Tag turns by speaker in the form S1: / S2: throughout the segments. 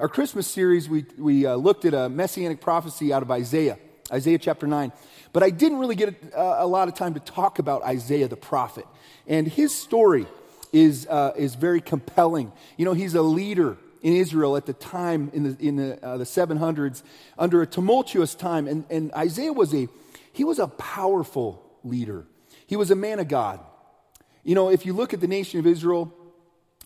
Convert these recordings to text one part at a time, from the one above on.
S1: our Christmas series, we, we uh, looked at a messianic prophecy out of Isaiah, Isaiah chapter 9. But I didn't really get a, a lot of time to talk about Isaiah the prophet. And his story is, uh, is very compelling. You know, he's a leader in Israel at the time in the, in the, uh, the 700s under a tumultuous time. And, and Isaiah was a, he was a powerful leader. He was a man of God. You know, if you look at the nation of Israel,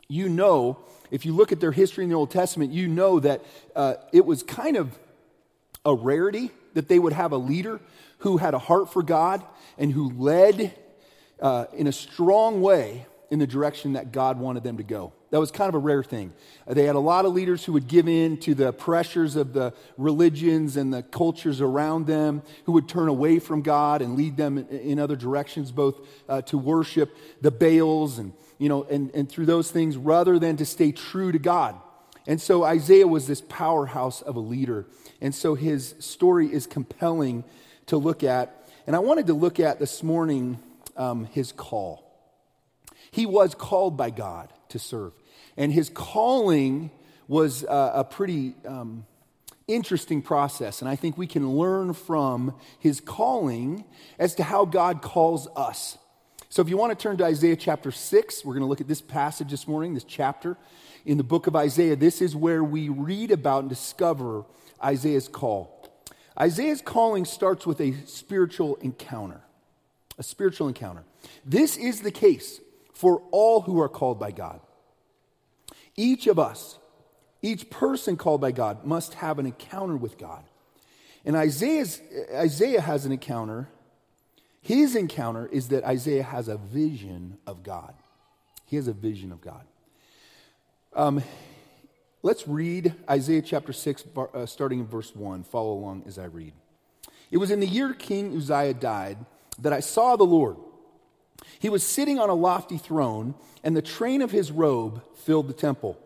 S1: you know, if you look at their history in the Old Testament, you know that uh, it was kind of a rarity that they would have a leader who had a heart for God and who led uh, in a strong way in the direction that God wanted them to go. That was kind of a rare thing. They had a lot of leaders who would give in to the pressures of the religions and the cultures around them, who would turn away from God and lead them in other directions, both uh, to worship the Baals and, you know, and, and through those things, rather than to stay true to God. And so Isaiah was this powerhouse of a leader. And so his story is compelling to look at. And I wanted to look at this morning um, his call. He was called by God to serve. And his calling was uh, a pretty um, interesting process. And I think we can learn from his calling as to how God calls us. So if you want to turn to Isaiah chapter 6, we're going to look at this passage this morning, this chapter in the book of Isaiah. This is where we read about and discover Isaiah's call. Isaiah's calling starts with a spiritual encounter. A spiritual encounter. This is the case for all who are called by God. Each of us, each person called by God, must have an encounter with God. And Isaiah's, Isaiah has an encounter. His encounter is that Isaiah has a vision of God. He has a vision of God. Um, let's read Isaiah chapter 6, uh, starting in verse 1. Follow along as I read. It was in the year King Uzziah died that I saw the Lord he was sitting on a lofty throne, and the train of his robe filled the temple.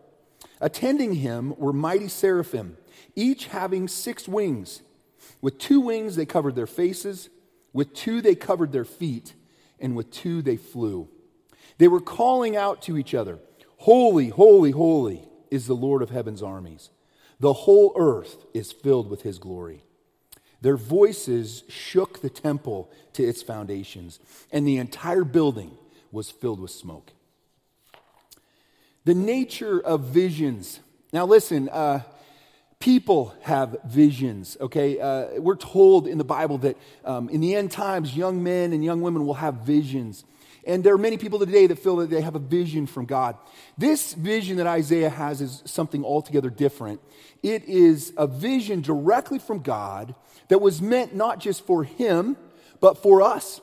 S1: Attending him were mighty seraphim, each having six wings. With two wings they covered their faces, with two they covered their feet, and with two they flew. They were calling out to each other Holy, holy, holy is the Lord of heaven's armies. The whole earth is filled with his glory. Their voices shook the temple to its foundations, and the entire building was filled with smoke. The nature of visions. Now, listen, uh, people have visions, okay? Uh, we're told in the Bible that um, in the end times, young men and young women will have visions. And there are many people today that feel that they have a vision from God. This vision that Isaiah has is something altogether different. It is a vision directly from God that was meant not just for him, but for us,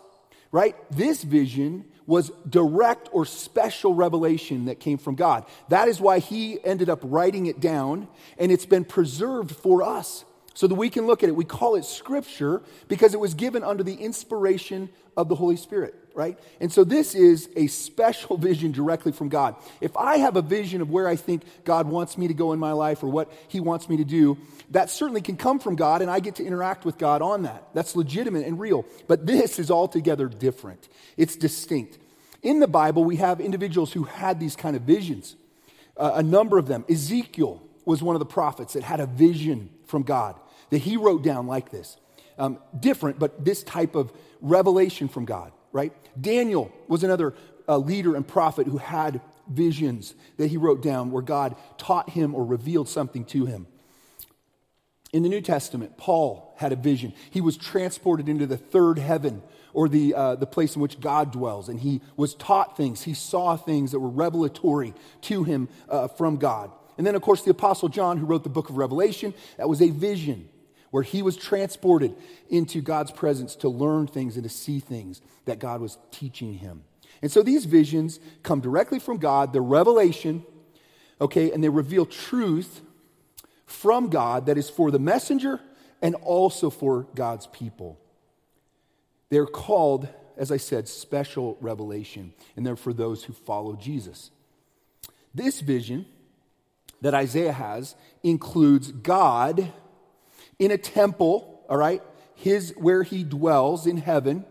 S1: right? This vision was direct or special revelation that came from God. That is why he ended up writing it down, and it's been preserved for us so that we can look at it. We call it scripture because it was given under the inspiration of the Holy Spirit, right? And so this is a special vision directly from God. If I have a vision of where I think God wants me to go in my life or what he wants me to do, that certainly can come from God and I get to interact with God on that. That's legitimate and real. But this is altogether different. It's distinct. In the Bible, we have individuals who had these kind of visions. Uh, a number of them. Ezekiel was one of the prophets that had a vision from God that he wrote down like this. Um, different, but this type of revelation from God, right? Daniel was another uh, leader and prophet who had visions that he wrote down where God taught him or revealed something to him. In the New Testament, Paul had a vision. He was transported into the third heaven or the, uh, the place in which God dwells, and he was taught things. He saw things that were revelatory to him uh, from God. And then, of course, the Apostle John, who wrote the book of Revelation, that was a vision where he was transported into God's presence to learn things and to see things that God was teaching him. And so these visions come directly from God, they're revelation, okay, and they reveal truth from God that is for the messenger and also for God's people. They're called, as I said, special revelation, and they're for those who follow Jesus. This vision that Isaiah has includes God in a temple, all right, his where he dwells in heaven.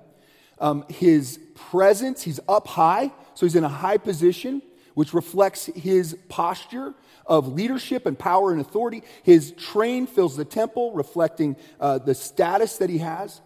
S1: Um, his presence, he's up high, so he's in a high position which reflects his posture of leadership and power and authority. His train fills the temple, reflecting uh, the status that he has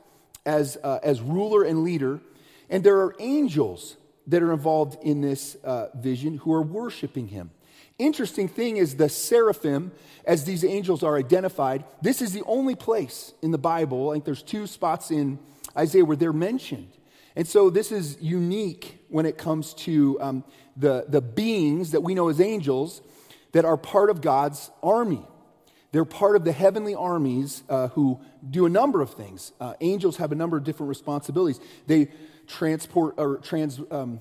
S1: as, uh, as ruler and leader. And there are angels that are involved in this uh, vision who are worshiping him. Interesting thing is the seraphim, as these angels are identified, this is the only place in the Bible, I think there's two spots in Isaiah where they're mentioned. And so this is unique when it comes to um, the, the beings that we know as angels that are part of God's army. They're part of the heavenly armies uh, who do a number of things. Uh, angels have a number of different responsibilities. They transport or trans, um,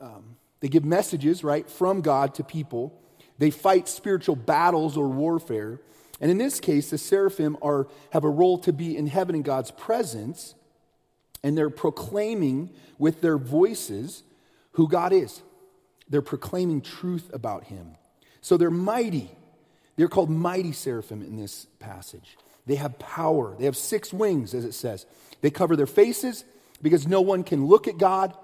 S1: um, they give messages, right, from God to people. They fight spiritual battles or warfare. And in this case, the seraphim are, have a role to be in heaven in God's presence, and they're proclaiming with their voices who God is. They're proclaiming truth about him. So they're mighty. They're called mighty seraphim in this passage. They have power. They have six wings, as it says. They cover their faces because no one can look at God.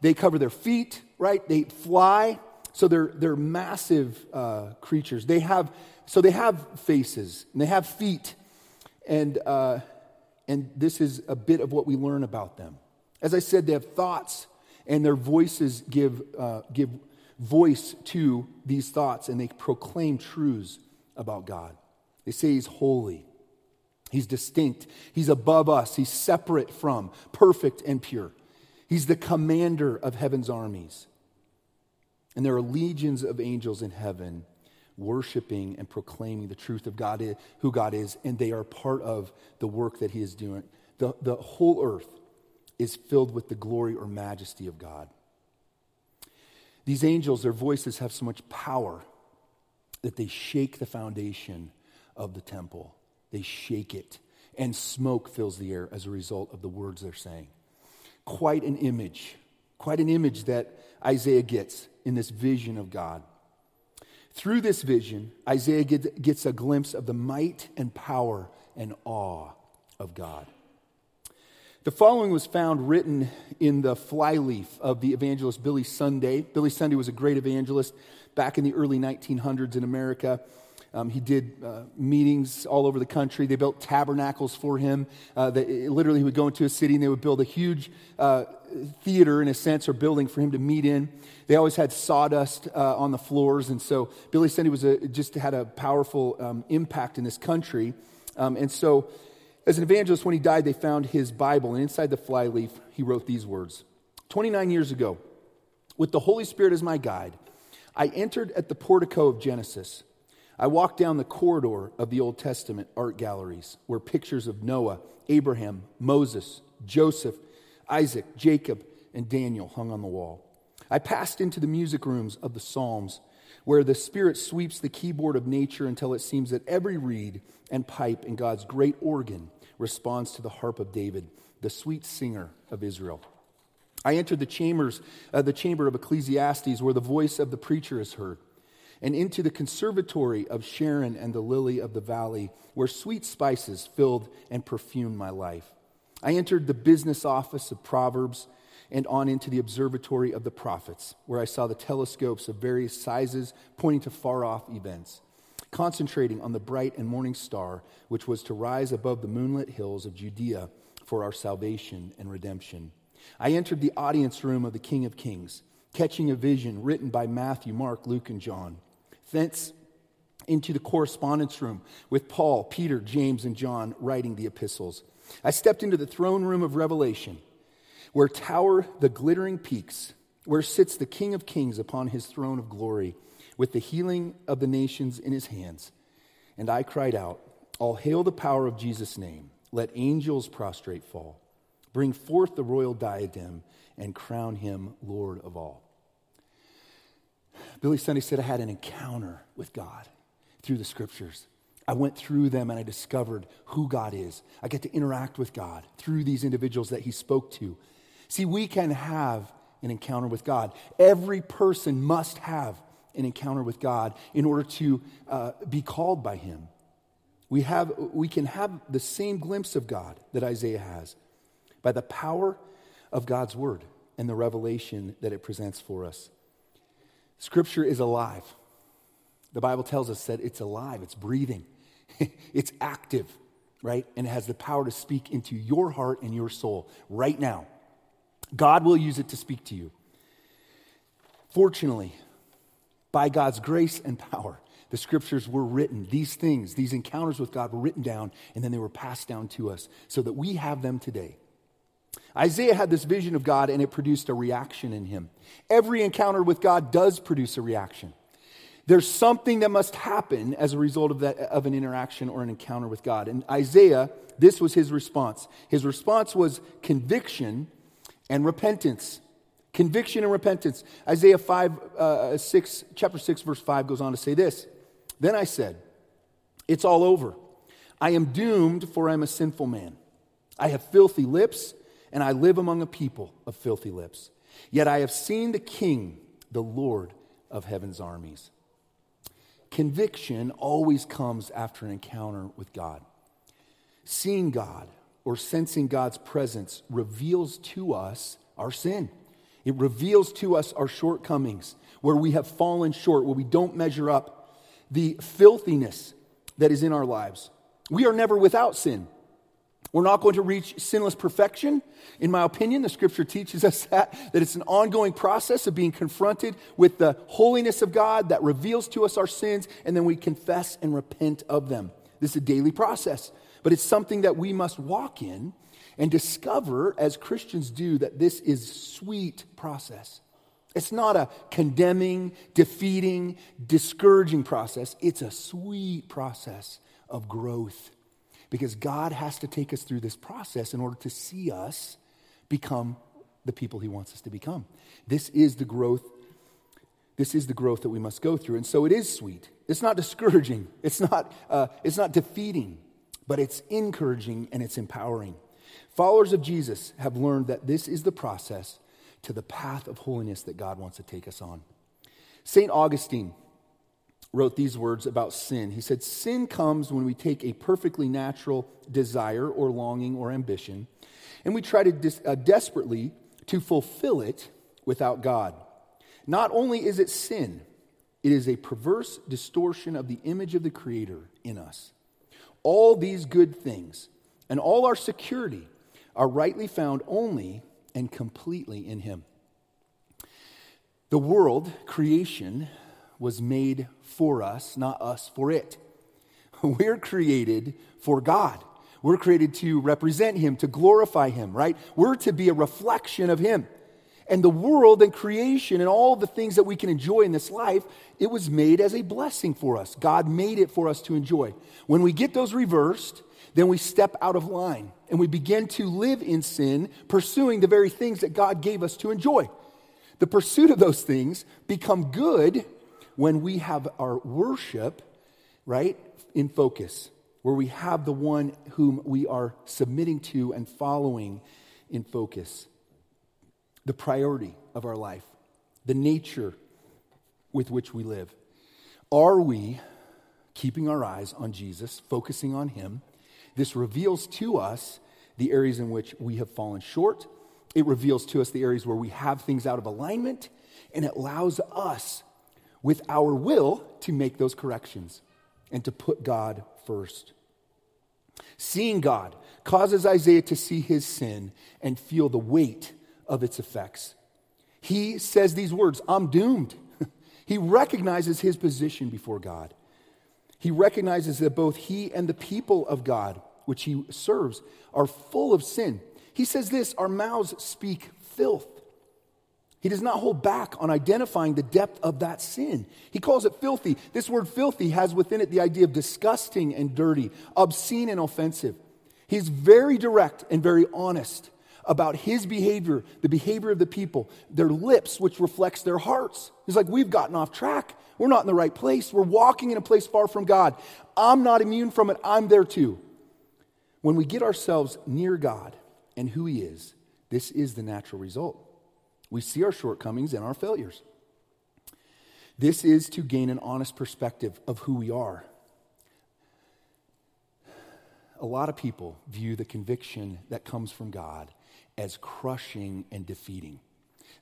S1: They cover their feet, right? They fly. So they're, they're massive uh, creatures. They have, so they have faces and they have feet. And, uh, and this is a bit of what we learn about them. As I said, they have thoughts and their voices give, uh, give voice to these thoughts and they proclaim truths about God. They say He's holy, He's distinct, He's above us, He's separate from, perfect and pure. He's the commander of heaven's armies. And there are legions of angels in heaven worshiping and proclaiming the truth of God, who God is, and they are part of the work that He is doing. The, the whole earth is filled with the glory or majesty of God. These angels, their voices have so much power that they shake the foundation of the temple. They shake it, and smoke fills the air as a result of the words they're saying. Quite an image, quite an image that Isaiah gets in this vision of God. Through this vision, Isaiah gets a glimpse of the might and power and awe of God. The following was found written in the flyleaf of the evangelist Billy Sunday. Billy Sunday was a great evangelist back in the early 1900s in America. Um, he did uh, meetings all over the country. They built tabernacles for him. Uh, they, literally, he would go into a city and they would build a huge uh, theater, in a sense, or building for him to meet in. They always had sawdust uh, on the floors. And so Billy Sunday was a, just had a powerful um, impact in this country. Um, and so as an evangelist, when he died, they found his Bible, and inside the flyleaf, he wrote these words 29 years ago, with the Holy Spirit as my guide, I entered at the portico of Genesis. I walked down the corridor of the Old Testament art galleries where pictures of Noah, Abraham, Moses, Joseph, Isaac, Jacob, and Daniel hung on the wall. I passed into the music rooms of the Psalms where the Spirit sweeps the keyboard of nature until it seems that every reed and pipe in God's great organ responds to the harp of David, the sweet singer of Israel. I entered the chambers, uh, the chamber of Ecclesiastes, where the voice of the preacher is heard, and into the conservatory of Sharon and the lily of the valley, where sweet spices filled and perfumed my life. I entered the business office of Proverbs and on into the observatory of the prophets, where I saw the telescopes of various sizes pointing to far off events, concentrating on the bright and morning star, which was to rise above the moonlit hills of Judea for our salvation and redemption. I entered the audience room of the King of Kings, catching a vision written by Matthew, Mark, Luke, and John. Thence into the correspondence room with Paul, Peter, James, and John writing the epistles. I stepped into the throne room of Revelation where tower the glittering peaks, where sits the King of Kings upon his throne of glory, with the healing of the nations in his hands. And I cried out, All hail the power of Jesus' name. Let angels prostrate fall. Bring forth the royal diadem and crown him Lord of all. Billy Sunday said, I had an encounter with God through the scriptures. I went through them and I discovered who God is. I get to interact with God through these individuals that he spoke to See, we can have an encounter with God. Every person must have an encounter with God in order to uh, be called by Him. We, have, we can have the same glimpse of God that Isaiah has by the power of God's Word and the revelation that it presents for us. Scripture is alive. The Bible tells us that it's alive, it's breathing, it's active, right? And it has the power to speak into your heart and your soul right now. God will use it to speak to you. Fortunately, by God's grace and power, the scriptures were written. These things, these encounters with God were written down, and then they were passed down to us so that we have them today. Isaiah had this vision of God, and it produced a reaction in him. Every encounter with God does produce a reaction. There's something that must happen as a result of, that, of an interaction or an encounter with God. And Isaiah, this was his response. His response was conviction and repentance. Conviction and repentance. Isaiah 5, uh, 6, chapter 6, verse 5 goes on to say this. Then I said, It's all over. I am doomed, for I am a sinful man. I have filthy lips, and I live among a people of filthy lips. Yet I have seen the King, the Lord of heaven's armies. Conviction always comes after an encounter with God. Seeing God or sensing God's presence reveals to us our sin. It reveals to us our shortcomings, where we have fallen short, where we don't measure up, the filthiness that is in our lives. We are never without sin. We're not going to reach sinless perfection. In my opinion, the scripture teaches us that, that it's an ongoing process of being confronted with the holiness of God that reveals to us our sins, and then we confess and repent of them. This is a daily process, but it's something that we must walk in and discover, as Christians do, that this is sweet process. It's not a condemning, defeating, discouraging process. It's a sweet process of growth because God has to take us through this process in order to see us become the people he wants us to become. This is the growth this is the growth that we must go through. And so it is sweet. It's not discouraging. It's not, uh, it's not defeating, but it's encouraging and it's empowering. Followers of Jesus have learned that this is the process to the path of holiness that God wants to take us on. St. Augustine wrote these words about sin. He said, Sin comes when we take a perfectly natural desire or longing or ambition and we try to dis- uh, desperately to fulfill it without God. Not only is it sin, it is a perverse distortion of the image of the Creator in us. All these good things and all our security are rightly found only and completely in Him. The world, creation, was made for us, not us for it. We're created for God. We're created to represent Him, to glorify Him, right? We're to be a reflection of Him. And the world and creation and all the things that we can enjoy in this life, it was made as a blessing for us. God made it for us to enjoy. When we get those reversed, then we step out of line and we begin to live in sin, pursuing the very things that God gave us to enjoy. The pursuit of those things become good when we have our worship, right, in focus, where we have the one whom we are submitting to and following in focus, the priority of our life, the nature with which we live. Are we keeping our eyes on Jesus, focusing on Him? This reveals to us the areas in which we have fallen short. It reveals to us the areas where we have things out of alignment, and it allows us with our will to make those corrections and to put God first. Seeing God causes Isaiah to see his sin and feel the weight of its effects. He says these words I'm doomed. he recognizes his position before God. He recognizes that both he and the people of God, which he serves, are full of sin. He says this Our mouths speak filth. He does not hold back on identifying the depth of that sin. He calls it filthy. This word filthy has within it the idea of disgusting and dirty, obscene and offensive. He's very direct and very honest about his behavior, the behavior of the people, their lips, which reflects their hearts. He's like, We've gotten off track. We're not in the right place. We're walking in a place far from God. I'm not immune from it. I'm there too. When we get ourselves near God and who He is, this is the natural result. We see our shortcomings and our failures. This is to gain an honest perspective of who we are. A lot of people view the conviction that comes from God as crushing and defeating.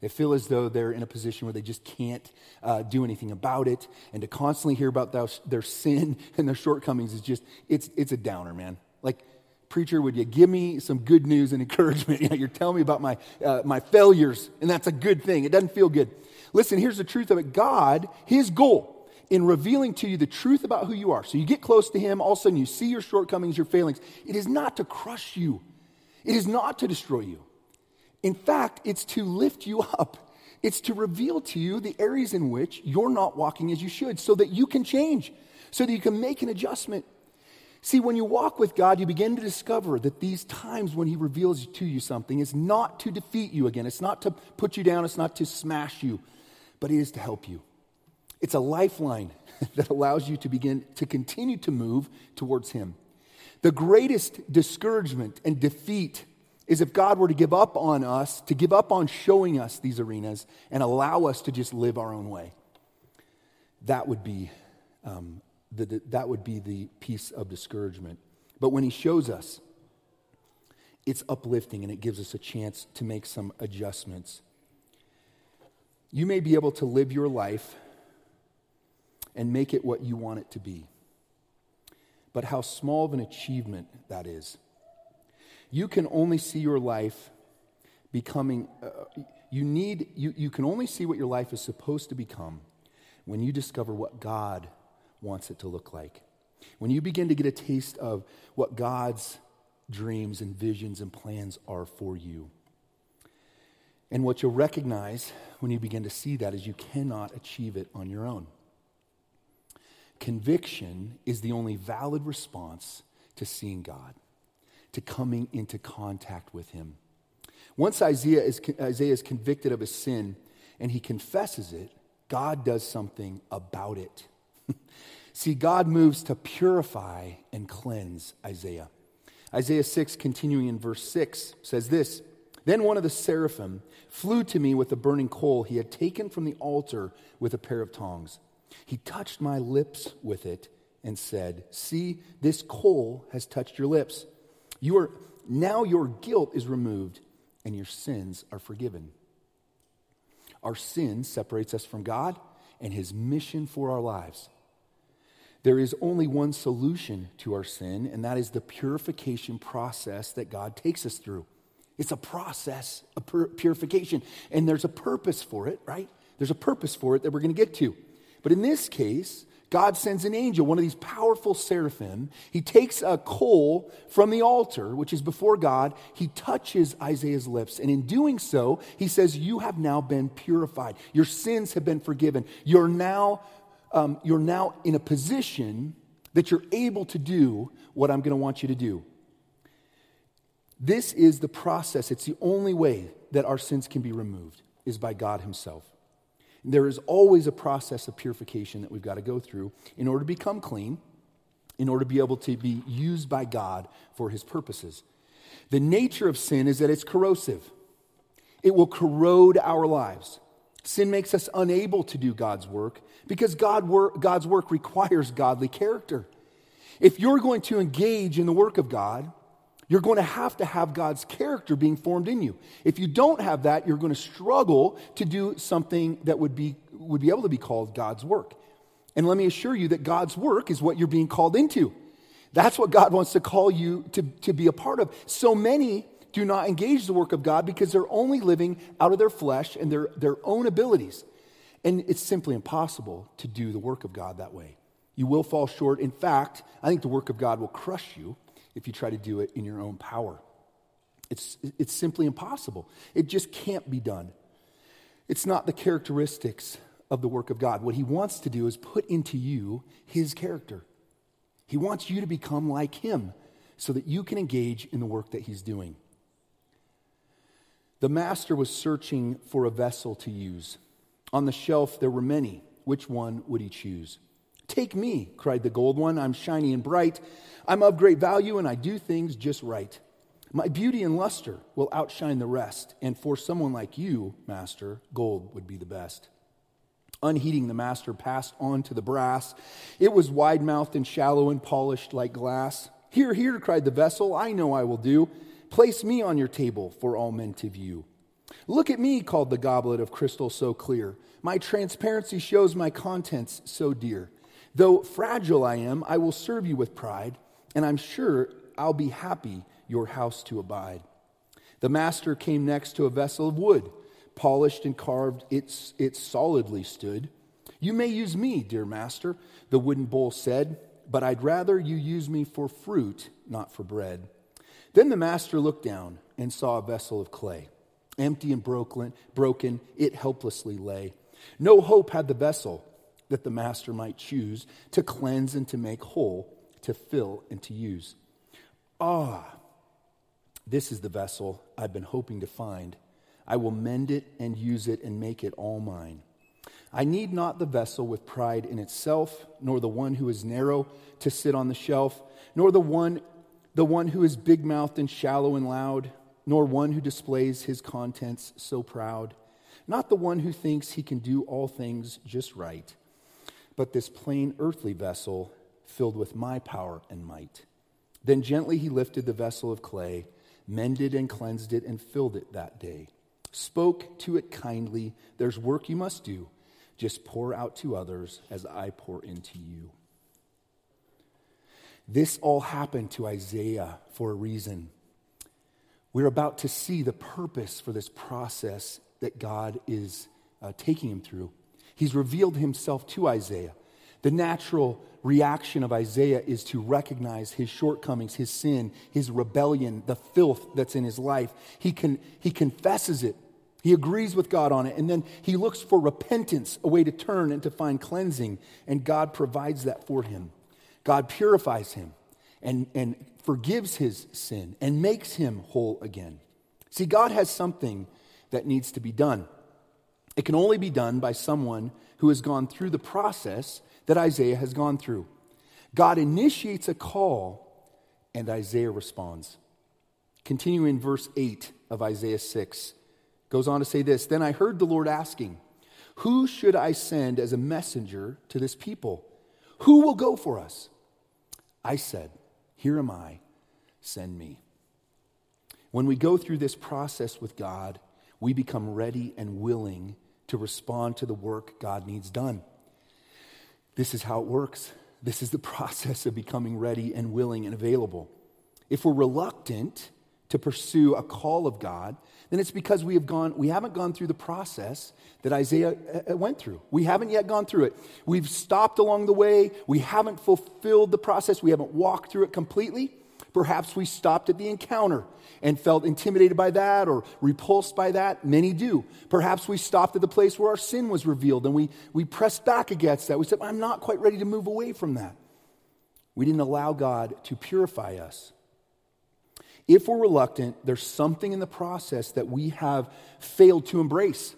S1: They feel as though they're in a position where they just can't uh, do anything about it. And to constantly hear about their, sin and their shortcomings is just, it's, it's a downer, man. Like, preacher, would you give me some good news and encouragement? You know, you're telling me about my, uh, my failures, and that's a good thing. It doesn't feel good. Listen, here's the truth of it God, His goal in revealing to you the truth about who you are. So you get close to Him, all of a sudden you see your shortcomings, your failings. It is not to crush you, it is not to destroy you. In fact, it's to lift you up. It's to reveal to you the areas in which you're not walking as you should so that you can change, so that you can make an adjustment. See, when you walk with God, you begin to discover that these times when He reveals to you something is not to defeat you again. It's not to put you down. It's not to smash you, but it is to help you. It's a lifeline that allows you to begin to continue to move towards Him. The greatest discouragement and defeat is if God were to give up on us, to give up on showing us these arenas and allow us to just live our own way. That would be, um, the, that would be the piece of discouragement. But when He shows us, it's uplifting and it gives us a chance to make some adjustments. You may be able to live your life and make it what you want it to be. But how small of an achievement that is. You can only see your life becoming, uh, you need, you, you can only see what your life is supposed to become when you discover what God wants it to look like. When you begin to get a taste of what God's dreams and visions and plans are for you. And what you'll recognize when you begin to see that is you cannot achieve it on your own. Conviction is the only valid response to seeing God, to coming into contact with Him. Once Isaiah is, Isaiah is convicted of his sin and he confesses it, God does something about it. See, God moves to purify and cleanse Isaiah. Isaiah 6, continuing in verse 6, says this Then one of the seraphim flew to me with a burning coal he had taken from the altar with a pair of tongs. He touched my lips with it and said, See, this coal has touched your lips. You are, now your guilt is removed and your sins are forgiven. Our sin separates us from God and his mission for our lives. There is only one solution to our sin, and that is the purification process that God takes us through. It's a process of purification, and there's a purpose for it, right? There's a purpose for it that we're going to get to. But in this case, God sends an angel, one of these powerful seraphim. He takes a coal from the altar, which is before God. He touches Isaiah's lips. And in doing so, he says, You have now been purified. Your sins have been forgiven. You're now, um, you're now in a position that you're able to do what I'm going to want you to do. This is the process. It's the only way that our sins can be removed, is by God Himself. There is always a process of purification that we've got to go through in order to become clean, in order to be able to be used by God for his purposes. The nature of sin is that it's corrosive, it will corrode our lives. Sin makes us unable to do God's work because God work, God's work requires godly character. If you're going to engage in the work of God, you're going to have to have God's character being formed in you. If you don't have that, you're going to struggle to do something that would be, would be able to be called God's work. And let me assure you that God's work is what you're being called into. That's what God wants to call you to, to be a part of. So many do not engage the work of God because they're only living out of their flesh and their, their own abilities. And it's simply impossible to do the work of God that way. You will fall short. In fact, I think the work of God will crush you if you try to do it in your own power. It's, it's simply impossible. It just can't be done. It's not the characteristics of the work of God. What He wants to do is put into you His character. He wants you to become like Him so that you can engage in the work that He's doing. The master was searching for a vessel to use. On the shelf, there were many. Which one would he choose? Take me, cried the gold one. I'm shiny and bright. I'm of great value, and I do things just right. My beauty and luster will outshine the rest, and for someone like you, master, gold would be the best. Unheeding, the master passed on to the brass. It was wide mouthed and shallow and polished like glass. Here, here, cried the vessel, I know I will do. Place me on your table for all men to view. Look at me, called the goblet of crystal so clear. My transparency shows my contents so dear. Though fragile I am, I will serve you with pride, and I'm sure I'll be happy your house to abide. The master came next to a vessel of wood, polished and carved, it, it solidly stood. You may use me, dear master, the wooden bowl said, but I'd rather you use me for fruit, not for bread. Then the master looked down and saw a vessel of clay. Empty and broken, broken, it helplessly lay. No hope had the vessel that the master might choose to cleanse and to make whole, to fill and to use. Ah, this is the vessel I've been hoping to find. I will mend it and use it and make it all mine. I need not the vessel with pride in itself, nor the one who is narrow to sit on the shelf, nor the one, the one who is big mouthed and shallow and loud, nor one who displays his contents so proud, not the one who thinks he can do all things just right, but this plain earthly vessel filled with my power and might. Then gently he lifted the vessel of clay, mended and cleansed it, and filled it that day. Spoke to it kindly, There's work you must do. Just pour out to others as I pour into you. This all happened to Isaiah for a reason. We're about to see the purpose for this process that God is uh, taking him through. He's revealed himself to Isaiah. The natural reaction of Isaiah is to recognize his shortcomings, his sin, his rebellion, the filth that's in his life. He, can, he confesses it he agrees with God on it, and then he looks for repentance, a way to turn and to find cleansing, and God provides that for him. God purifies him and, and forgives his sin and makes him whole again. See, God has something that needs to be done. It can only be done by someone who has gone through the process that Isaiah has gone through. God initiates a call, and Isaiah responds. Continuing in verse 8 of Isaiah 6. Goes on to say this Then I heard the Lord asking, Who should I send as a messenger to this people? Who will go for us? I said, Here am I, send me. When we go through this process with God, we become ready and willing to respond to the work God needs done. This is how it works. This is the process of becoming ready and willing and available. If we're reluctant to pursue a call of God, then it's because we have gone we haven't gone through the process that Isaiah uh, uh, went through. We haven't yet gone through it. We've stopped along the way. We haven't fulfilled the process. We haven't walked through it completely. Perhaps we stopped at the encounter and felt intimidated by that or repulsed by that. Many do. Perhaps we stopped at the place where our sin was revealed and we, we pressed back against that. We said, I'm not quite ready to move away from that. We didn't allow God to purify us. If we're reluctant, there's something in the process that we have failed to embrace.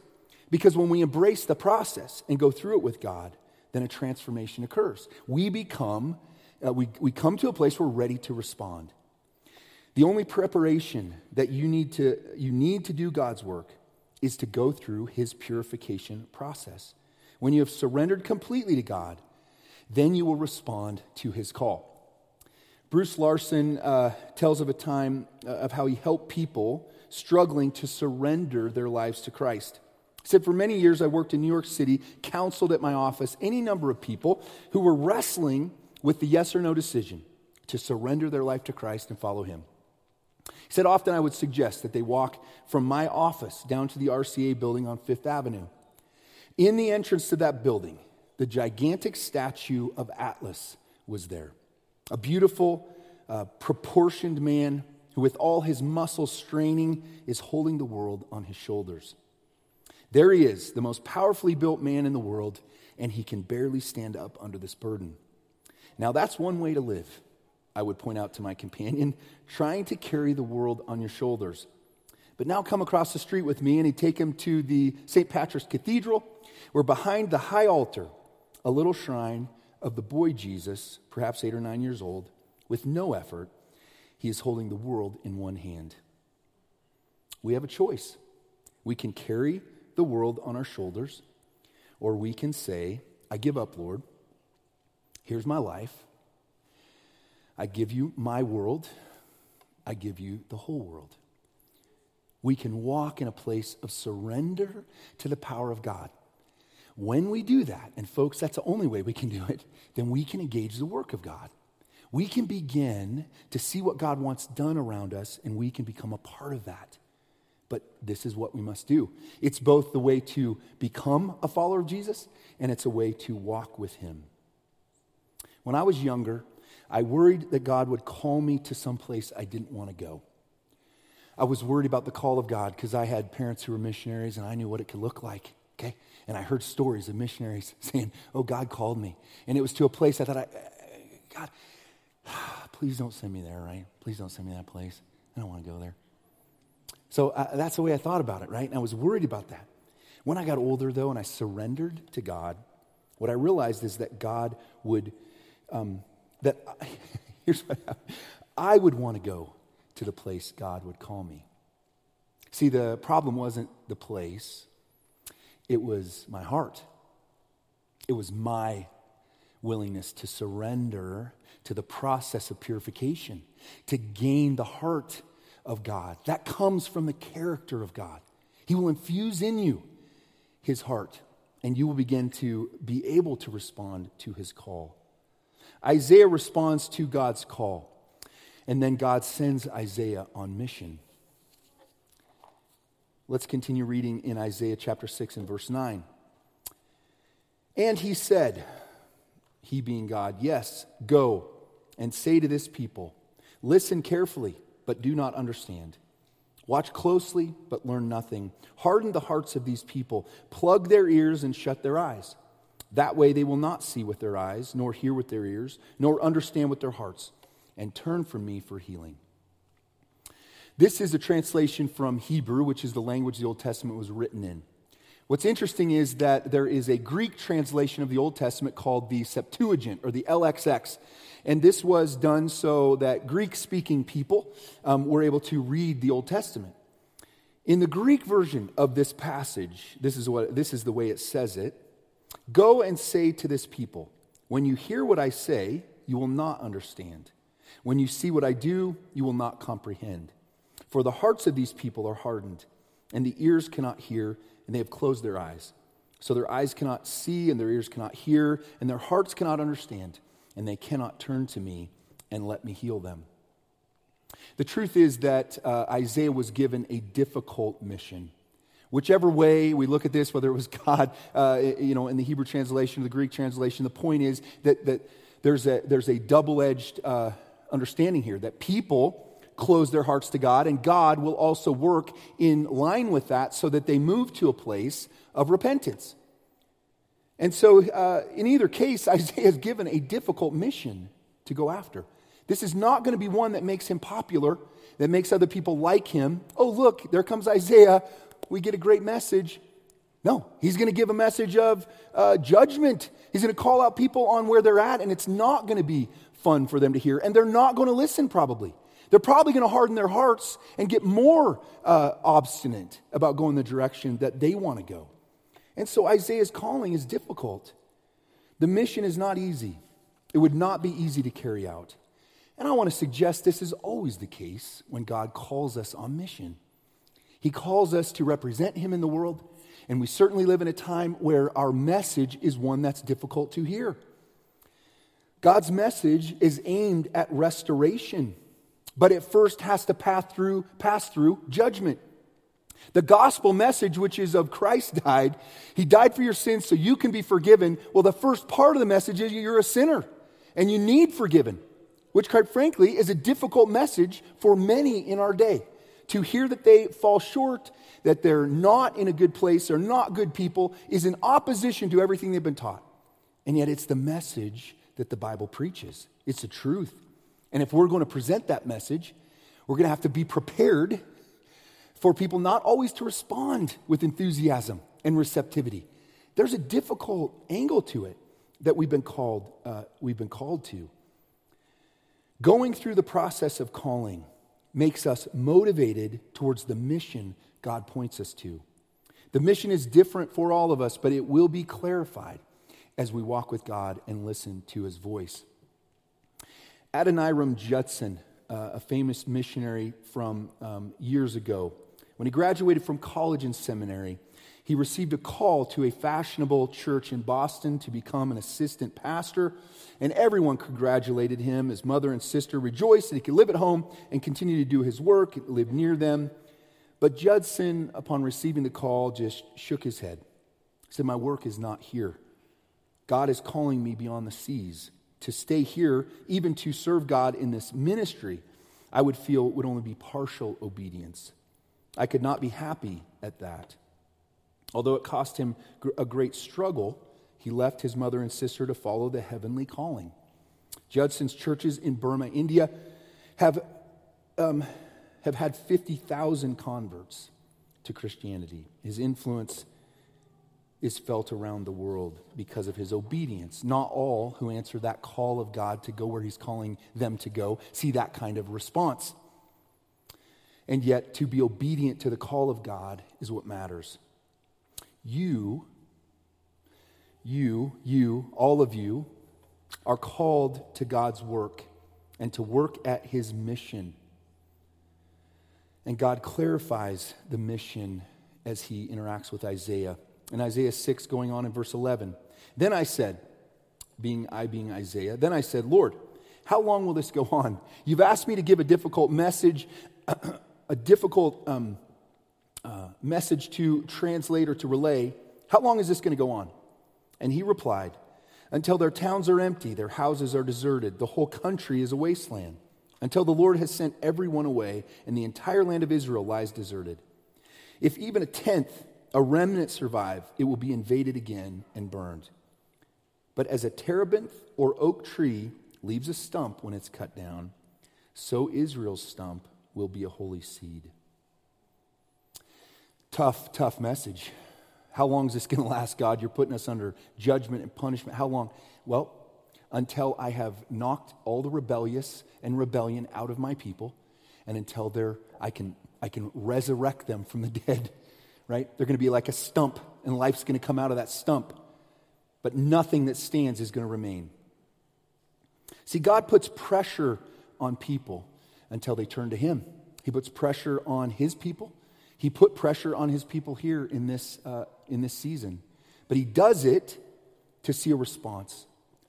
S1: Because when we embrace the process and go through it with God, then a transformation occurs. We become, uh, we, we come to a place where we're ready to respond. The only preparation that you need to, you need to do God's work is to go through his purification process. When you have surrendered completely to God, then you will respond to his call. Bruce Larson uh, tells of a time uh, of how he helped people struggling to surrender their lives to Christ. He said, For many years, I worked in New York City, counseled at my office any number of people who were wrestling with the yes or no decision to surrender their life to Christ and follow him. He said, Often I would suggest that they walk from my office down to the RCA building on Fifth Avenue. In the entrance to that building, the gigantic statue of Atlas was there a beautiful, uh, proportioned man who, with all his muscles straining, is holding the world on his shoulders. There he is, the most powerfully built man in the world, and he can barely stand up under this burden. Now, that's one way to live, I would point out to my companion, trying to carry the world on your shoulders. But now come across the street with me, and he'd take him to the St. Patrick's Cathedral, where behind the high altar, a little shrine of the boy Jesus, perhaps eight or nine years old, with no effort, he is holding the world in one hand. We have a choice. We can carry the world on our shoulders, or we can say, I give up, Lord. Here's my life. I give you my world. I give you the whole world. We can walk in a place of surrender to the power of God. When we do that, and folks, that's the only way we can do it, then we can engage the work of God. We can begin to see what God wants done around us, and we can become a part of that. But this is what we must do. It's both the way to become a follower of Jesus, and it's a way to walk with Him. When I was younger, I worried that God would call me to some place I didn't want to go. I was worried about the call of God because I had parents who were missionaries and I knew what it could look like. Okay? And I heard stories of missionaries saying, Oh, God called me. And it was to a place I thought, I, God, please don't send me there, right? Please don't send me that place. I don't want to go there. So uh, that's the way I thought about it, right? And I was worried about that. When I got older, though, and I surrendered to God, what I realized is that God would, um, that, here's what happened. I would want to go to the place God would call me. See, the problem wasn't the place, it was my heart. It was my willingness to surrender to the process of purification, to gain the heart of God. That comes from the character of God. He will infuse in you his heart, and you will begin to be able to respond to his call. Isaiah responds to God's call. And then God sends Isaiah on mission. Let's continue reading in Isaiah chapter 6 and verse 9. And he said, he being God, Yes, go and say to this people, Listen carefully, but do not understand. Watch closely, but learn nothing. Harden the hearts of these people, plug their ears and shut their eyes. That way they will not see with their eyes, nor hear with their ears, nor understand with their hearts and turn from me for healing. This is a translation from Hebrew, which is the language the Old Testament was written in. What's interesting is that there is a Greek translation of the Old Testament called the Septuagint or the LXX. And this was done so that Greek speaking people um, were able to read the Old Testament. In the Greek version of this passage, this is, what, this is the way it says it Go and say to this people, When you hear what I say, you will not understand. When you see what I do, you will not comprehend. For the hearts of these people are hardened, and the ears cannot hear, and they have closed their eyes. So their eyes cannot see, and their ears cannot hear, and their hearts cannot understand, and they cannot turn to me and let me heal them. The truth is that uh, Isaiah was given a difficult mission. Whichever way we look at this, whether it was God, uh, you know, in the Hebrew translation or the Greek translation, the point is that, that there's a, there's a double edged uh, understanding here that people close their hearts to God, and God will also work in line with that so that they move to a place of repentance. And so, uh, in either case, Isaiah is given a difficult mission to go after. This is not going to be one that makes him popular, that makes other people like him. Oh, look, there comes Isaiah. We get a great message. No, he's going to give a message of uh, judgment. He's going to call out people on where they're at, and it's not going to be fun for them to hear. And they're not going to listen, probably. They're probably going to harden their hearts and get more uh, obstinate about going the direction that they want to go. And so Isaiah's calling is difficult. The mission is not easy, it would not be easy to carry out. And I want to suggest this is always the case when God calls us on mission. He calls us to represent Him in the world, and we certainly live in a time where our message is one that's difficult to hear. God's message is aimed at restoration, but it first has to pass through, pass through judgment. The gospel message, which is of Christ died, he died for your sins so you can be forgiven. Well, the first part of the message is you're a sinner and you need forgiven, which, quite frankly, is a difficult message for many in our day. To hear that they fall short, that they're not in a good place, they're not good people, is in opposition to everything they've been taught. And yet, it's the message that the Bible preaches. It's the truth. And if we're going to present that message, we're going to have to be prepared for people not always to respond with enthusiasm and receptivity. There's a difficult angle to it that we've been called, uh, we've been called to. Going through the process of calling makes us motivated towards the mission God points us to. The mission is different for all of us, but it will be clarified as we walk with God and listen to his voice. Adoniram Judson, uh, a famous missionary from um, years ago, When he graduated from college and seminary, he received a call to a fashionable church in Boston to become an assistant pastor, and everyone congratulated him. His mother and sister rejoiced that he could live at home and continue to do his work, live near them. But Judson, upon receiving the call, just shook his head. He said, My work is not here. God is calling me beyond the seas to stay here, even to serve God in this ministry. I would feel would only be partial obedience. I could not be happy at that. Although it cost him a great struggle, he left his mother and sister to follow the heavenly calling. Judson's churches in Burma, India, have, um, have had 50,000 converts to Christianity. His influence is felt around the world because of his obedience. Not all who answer that call of God to go where he's calling them to go see that kind of response. And yet, to be obedient to the call of God is what matters. You, you, you, all of you, are called to God's work and to work at his mission. And God clarifies the mission as he interacts with Isaiah. In Isaiah 6, going on in verse 11, then I said, being I being Isaiah, then I said, Lord, how long will this go on? You've asked me to give a difficult message, a difficult um, uh, message to translate or to relay. How long is this going to go on? And he replied, Until their towns are empty, their houses are deserted, the whole country is a wasteland, until the Lord has sent everyone away, and the entire land of Israel lies deserted. If even a tenth, a remnant survive, it will be invaded again and burned. But as a terebinth or oak tree leaves a stump when it's cut down, so Israel's stump will be a holy seed. Tough, tough message. How long is this going to last, God? You're putting us under judgment and punishment. How long? Well, until I have knocked all the rebellious and rebellion out of my people, and until they're, I, can, I can resurrect them from the dead, right? They're going to be like a stump, and life's going to come out of that stump. But nothing that stands is going to remain. See, God puts pressure on people until they turn to Him. He puts pressure on His people. He put pressure on His people here in this, uh, in this season. But He does it to see a response,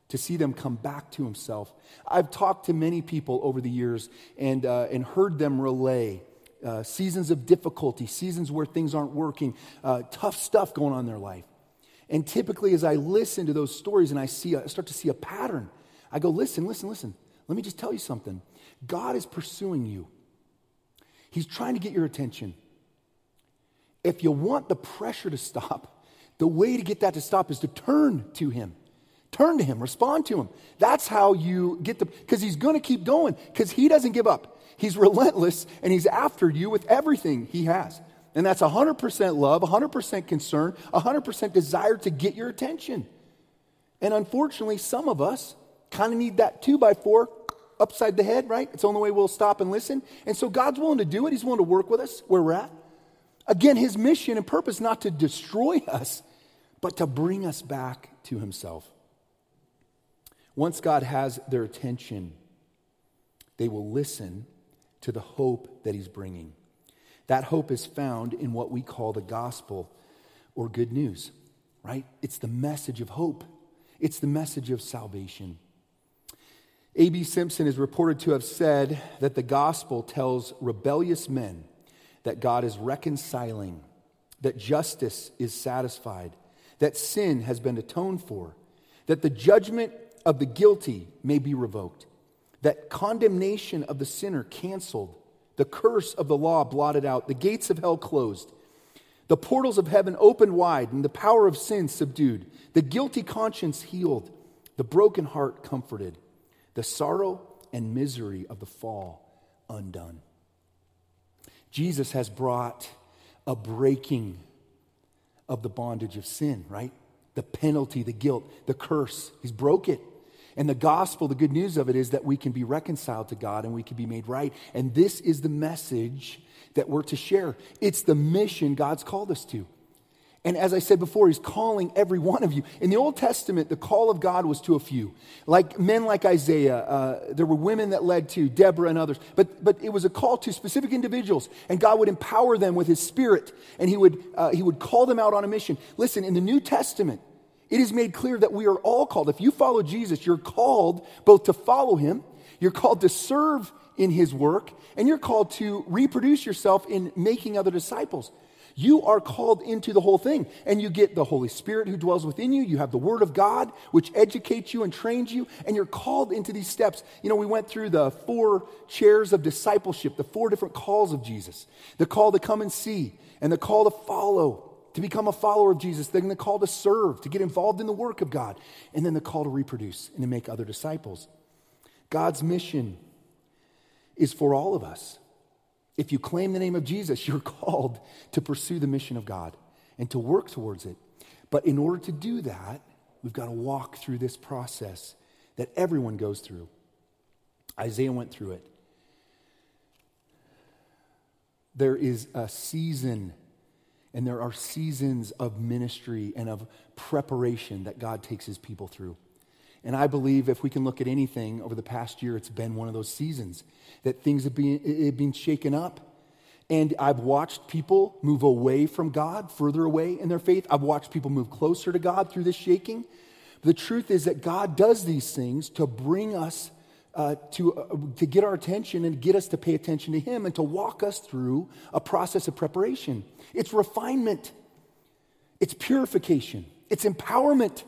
S1: to see them come back to Himself. I've talked to many people over the years and, uh, and heard them relay uh, seasons of difficulty, seasons where things aren't working, uh, tough stuff going on in their life. And typically, as I listen to those stories and I, see I start to see a pattern, I go, listen, listen, listen. Let me just tell you something. God is pursuing you, He's trying to get your attention. If you want the pressure to stop, the way to get that to stop is to turn to Him. Turn to Him, respond to Him. That's how you get the, because He's going to keep going, because He doesn't give up. He's relentless and He's after you with everything He has. And that's 100% love, 100% concern, 100% desire to get your attention. And unfortunately, some of us kind of need that two by four upside the head, right? It's the only way we'll stop and listen. And so God's willing to do it. He's willing to work with us where we're at. Again, his mission and purpose not to destroy us, but to bring us back to himself. Once God has their attention, they will listen to the hope that he's bringing. That hope is found in what we call the gospel or good news, right? It's the message of hope, it's the message of salvation. A.B. Simpson is reported to have said that the gospel tells rebellious men that God is reconciling, that justice is satisfied, that sin has been atoned for, that the judgment of the guilty may be revoked, that condemnation of the sinner canceled, the curse of the law blotted out, the gates of hell closed, the portals of heaven opened wide, and the power of sin subdued, the guilty conscience healed, the broken heart comforted the sorrow and misery of the fall undone. Jesus has brought a breaking of the bondage of sin, right? The penalty, the guilt, the curse. He's broke it. And the gospel, the good news of it is that we can be reconciled to God and we can be made right. And this is the message that we're to share. It's the mission God's called us to. And as I said before, he's calling every one of you. In the Old Testament, the call of God was to a few, like men like Isaiah. Uh, there were women that led to Deborah and others, but but it was a call to specific individuals, and God would empower them with His Spirit, and He would uh, He would call them out on a mission. Listen, in the New Testament, it is made clear that we are all called. If you follow Jesus, you're called both to follow Him, you're called to serve in His work, and you're called to reproduce yourself in making other disciples. You are called into the whole thing. And you get the Holy Spirit who dwells within you. You have the Word of God, which educates you and trains you. And you're called into these steps. You know, we went through the four chairs of discipleship, the four different calls of Jesus the call to come and see, and the call to follow, to become a follower of Jesus, then the call to serve, to get involved in the work of God, and then the call to reproduce and to make other disciples. God's mission is for all of us. If you claim the name of Jesus, you're called to pursue the mission of God and to work towards it. But in order to do that, we've got to walk through this process that everyone goes through. Isaiah went through it. There is a season, and there are seasons of ministry and of preparation that God takes his people through. And I believe if we can look at anything over the past year, it's been one of those seasons that things have been, have been shaken up. And I've watched people move away from God, further away in their faith. I've watched people move closer to God through this shaking. The truth is that God does these things to bring us uh, to, uh, to get our attention and get us to pay attention to Him and to walk us through a process of preparation. It's refinement, it's purification, it's empowerment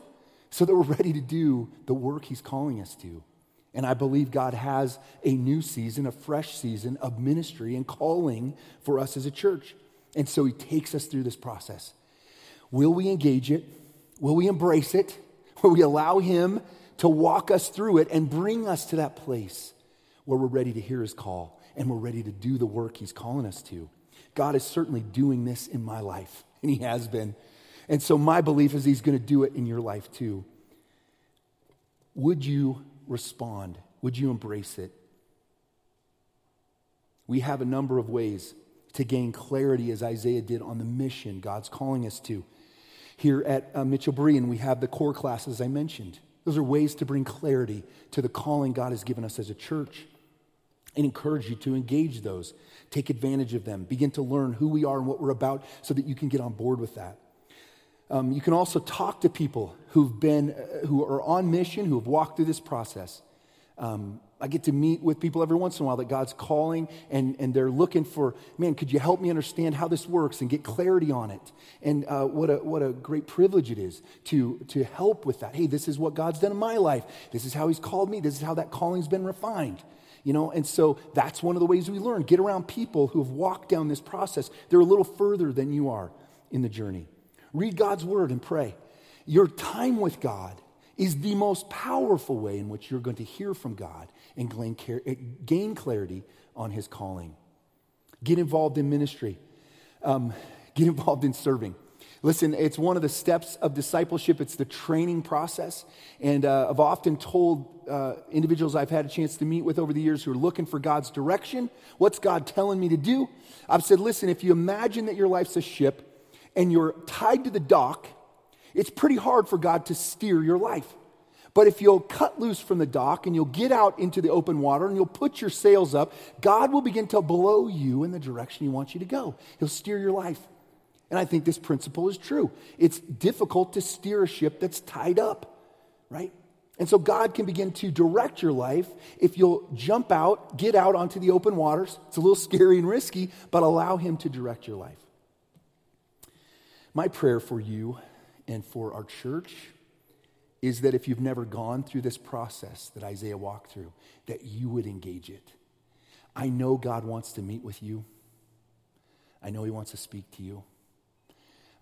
S1: so that we're ready to do the work He's calling us to. And I believe God has a new season, a fresh season of ministry and calling for us as a church. And so He takes us through this process. Will we engage it? Will we embrace it? Will we allow Him to walk us through it and bring us to that place where we're ready to hear His call and we're ready to do the work He's calling us to? God is certainly doing this in my life, and He has been. And so my belief is he's going to do it in your life too. Would you respond? Would you embrace it? We have a number of ways to gain clarity, as Isaiah did, on the mission God's calling us to. Here at uh, Mitchell Berean, we have the core classes I mentioned. Those are ways to bring clarity to the calling God has given us as a church and encourage you to engage those. Take advantage of them. Begin to learn who we are and what we're about so that you can get on board with that. Um, you can also talk to people who've been, uh, who are on mission, who have walked through this process. Um, I get to meet with people every once in a while that God's calling and, and they're looking for, man, could you help me understand how this works and get clarity on it? And uh, what, a, what a great privilege it is to, to help with that. Hey, this is what God's done in my life. This is how He's called me. This is how that calling's been refined. You know, and so that's one of the ways we learn. Get around people who have walked down this process. They're a little further than you are in the journey. Read God's word and pray. Your time with God is the most powerful way in which you're going to hear from God and gain clarity on his calling. Get involved in ministry, um, get involved in serving. Listen, it's one of the steps of discipleship. It's the training process. And uh, I've often told uh, individuals I've had a chance to meet with over the years who are looking for God's direction what's God telling me to do? I've said, listen, if you imagine that your life's a ship and you're tied to the dock, it's pretty hard for God to steer your life. But if you'll cut loose from the dock and you'll get out into the open water and you'll put your sails up, God will begin to blow you in the direction He wants you to go. He'll steer your life. And I think this principle is true. It's difficult to steer a ship that's tied up, right? And so God can begin to direct your life if you'll jump out, get out onto the open waters. It's a little scary and risky, but allow Him to direct your life. My prayer for you and for our church is that if you've never gone through this process that Isaiah walked through, that you would engage it. I know God wants to meet with you. I know He wants to speak to you.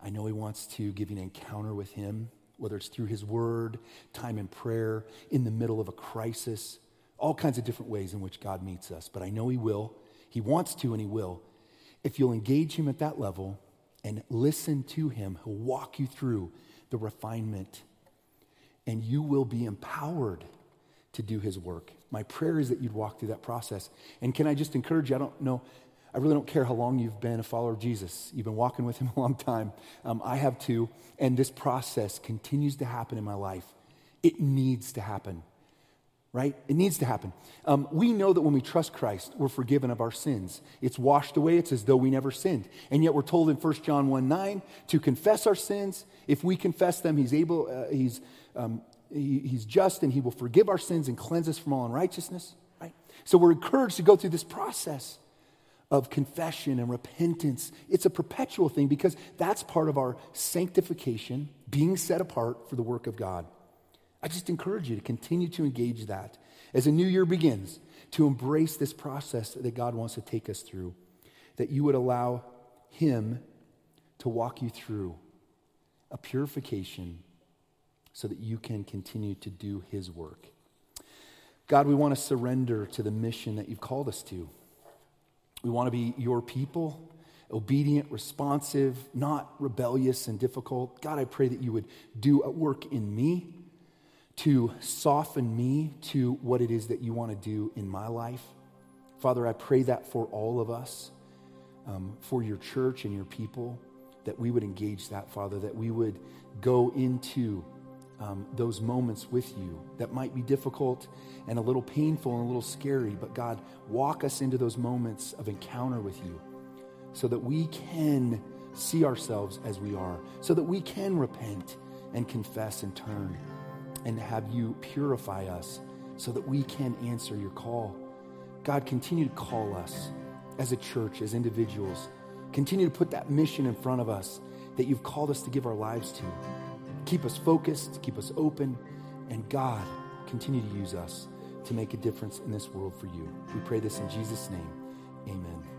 S1: I know He wants to give you an encounter with Him, whether it's through His Word, time in prayer, in the middle of a crisis, all kinds of different ways in which God meets us. But I know He will. He wants to, and He will. If you'll engage Him at that level, and listen to him. He'll walk you through the refinement, and you will be empowered to do his work. My prayer is that you'd walk through that process. And can I just encourage you? I don't know. I really don't care how long you've been a follower of Jesus. You've been walking with him a long time. Um, I have too. And this process continues to happen in my life. It needs to happen, right? It needs to happen. Um, we know that when we trust Christ, we're forgiven of our sins. It's washed away. It's as though we never sinned. And yet we're told in 1 John 1 9 to confess our sins. If we confess them, he's able, uh, he's, um, he, he's just and he will forgive our sins and cleanse us from all unrighteousness, right? So we're encouraged to go through this process of confession and repentance. It's a perpetual thing because that's part of our sanctification, being set apart for the work of God. I just encourage you to continue to engage that as a new year begins, to embrace this process that God wants to take us through, that you would allow Him to walk you through a purification so that you can continue to do His work. God, we want to surrender to the mission that you've called us to. We want to be your people, obedient, responsive, not rebellious and difficult. God, I pray that you would do a work in me to soften me to what it is that you want to do in my life. Father, I pray that for all of us, um, for your church and your people, that we would engage that, Father, that we would go into um, those moments with you that might be difficult and a little painful and a little scary, but God, walk us into those moments of encounter with you so that we can see ourselves as we are, so that we can repent and confess and turn and have you purify us so that we can answer your call. God, continue to call us as a church, as individuals. Continue to put that mission in front of us that you've called us to give our lives to. Keep us focused, keep us open, and God, continue to use us to make a difference in this world for you. We pray this in Jesus' name. Amen.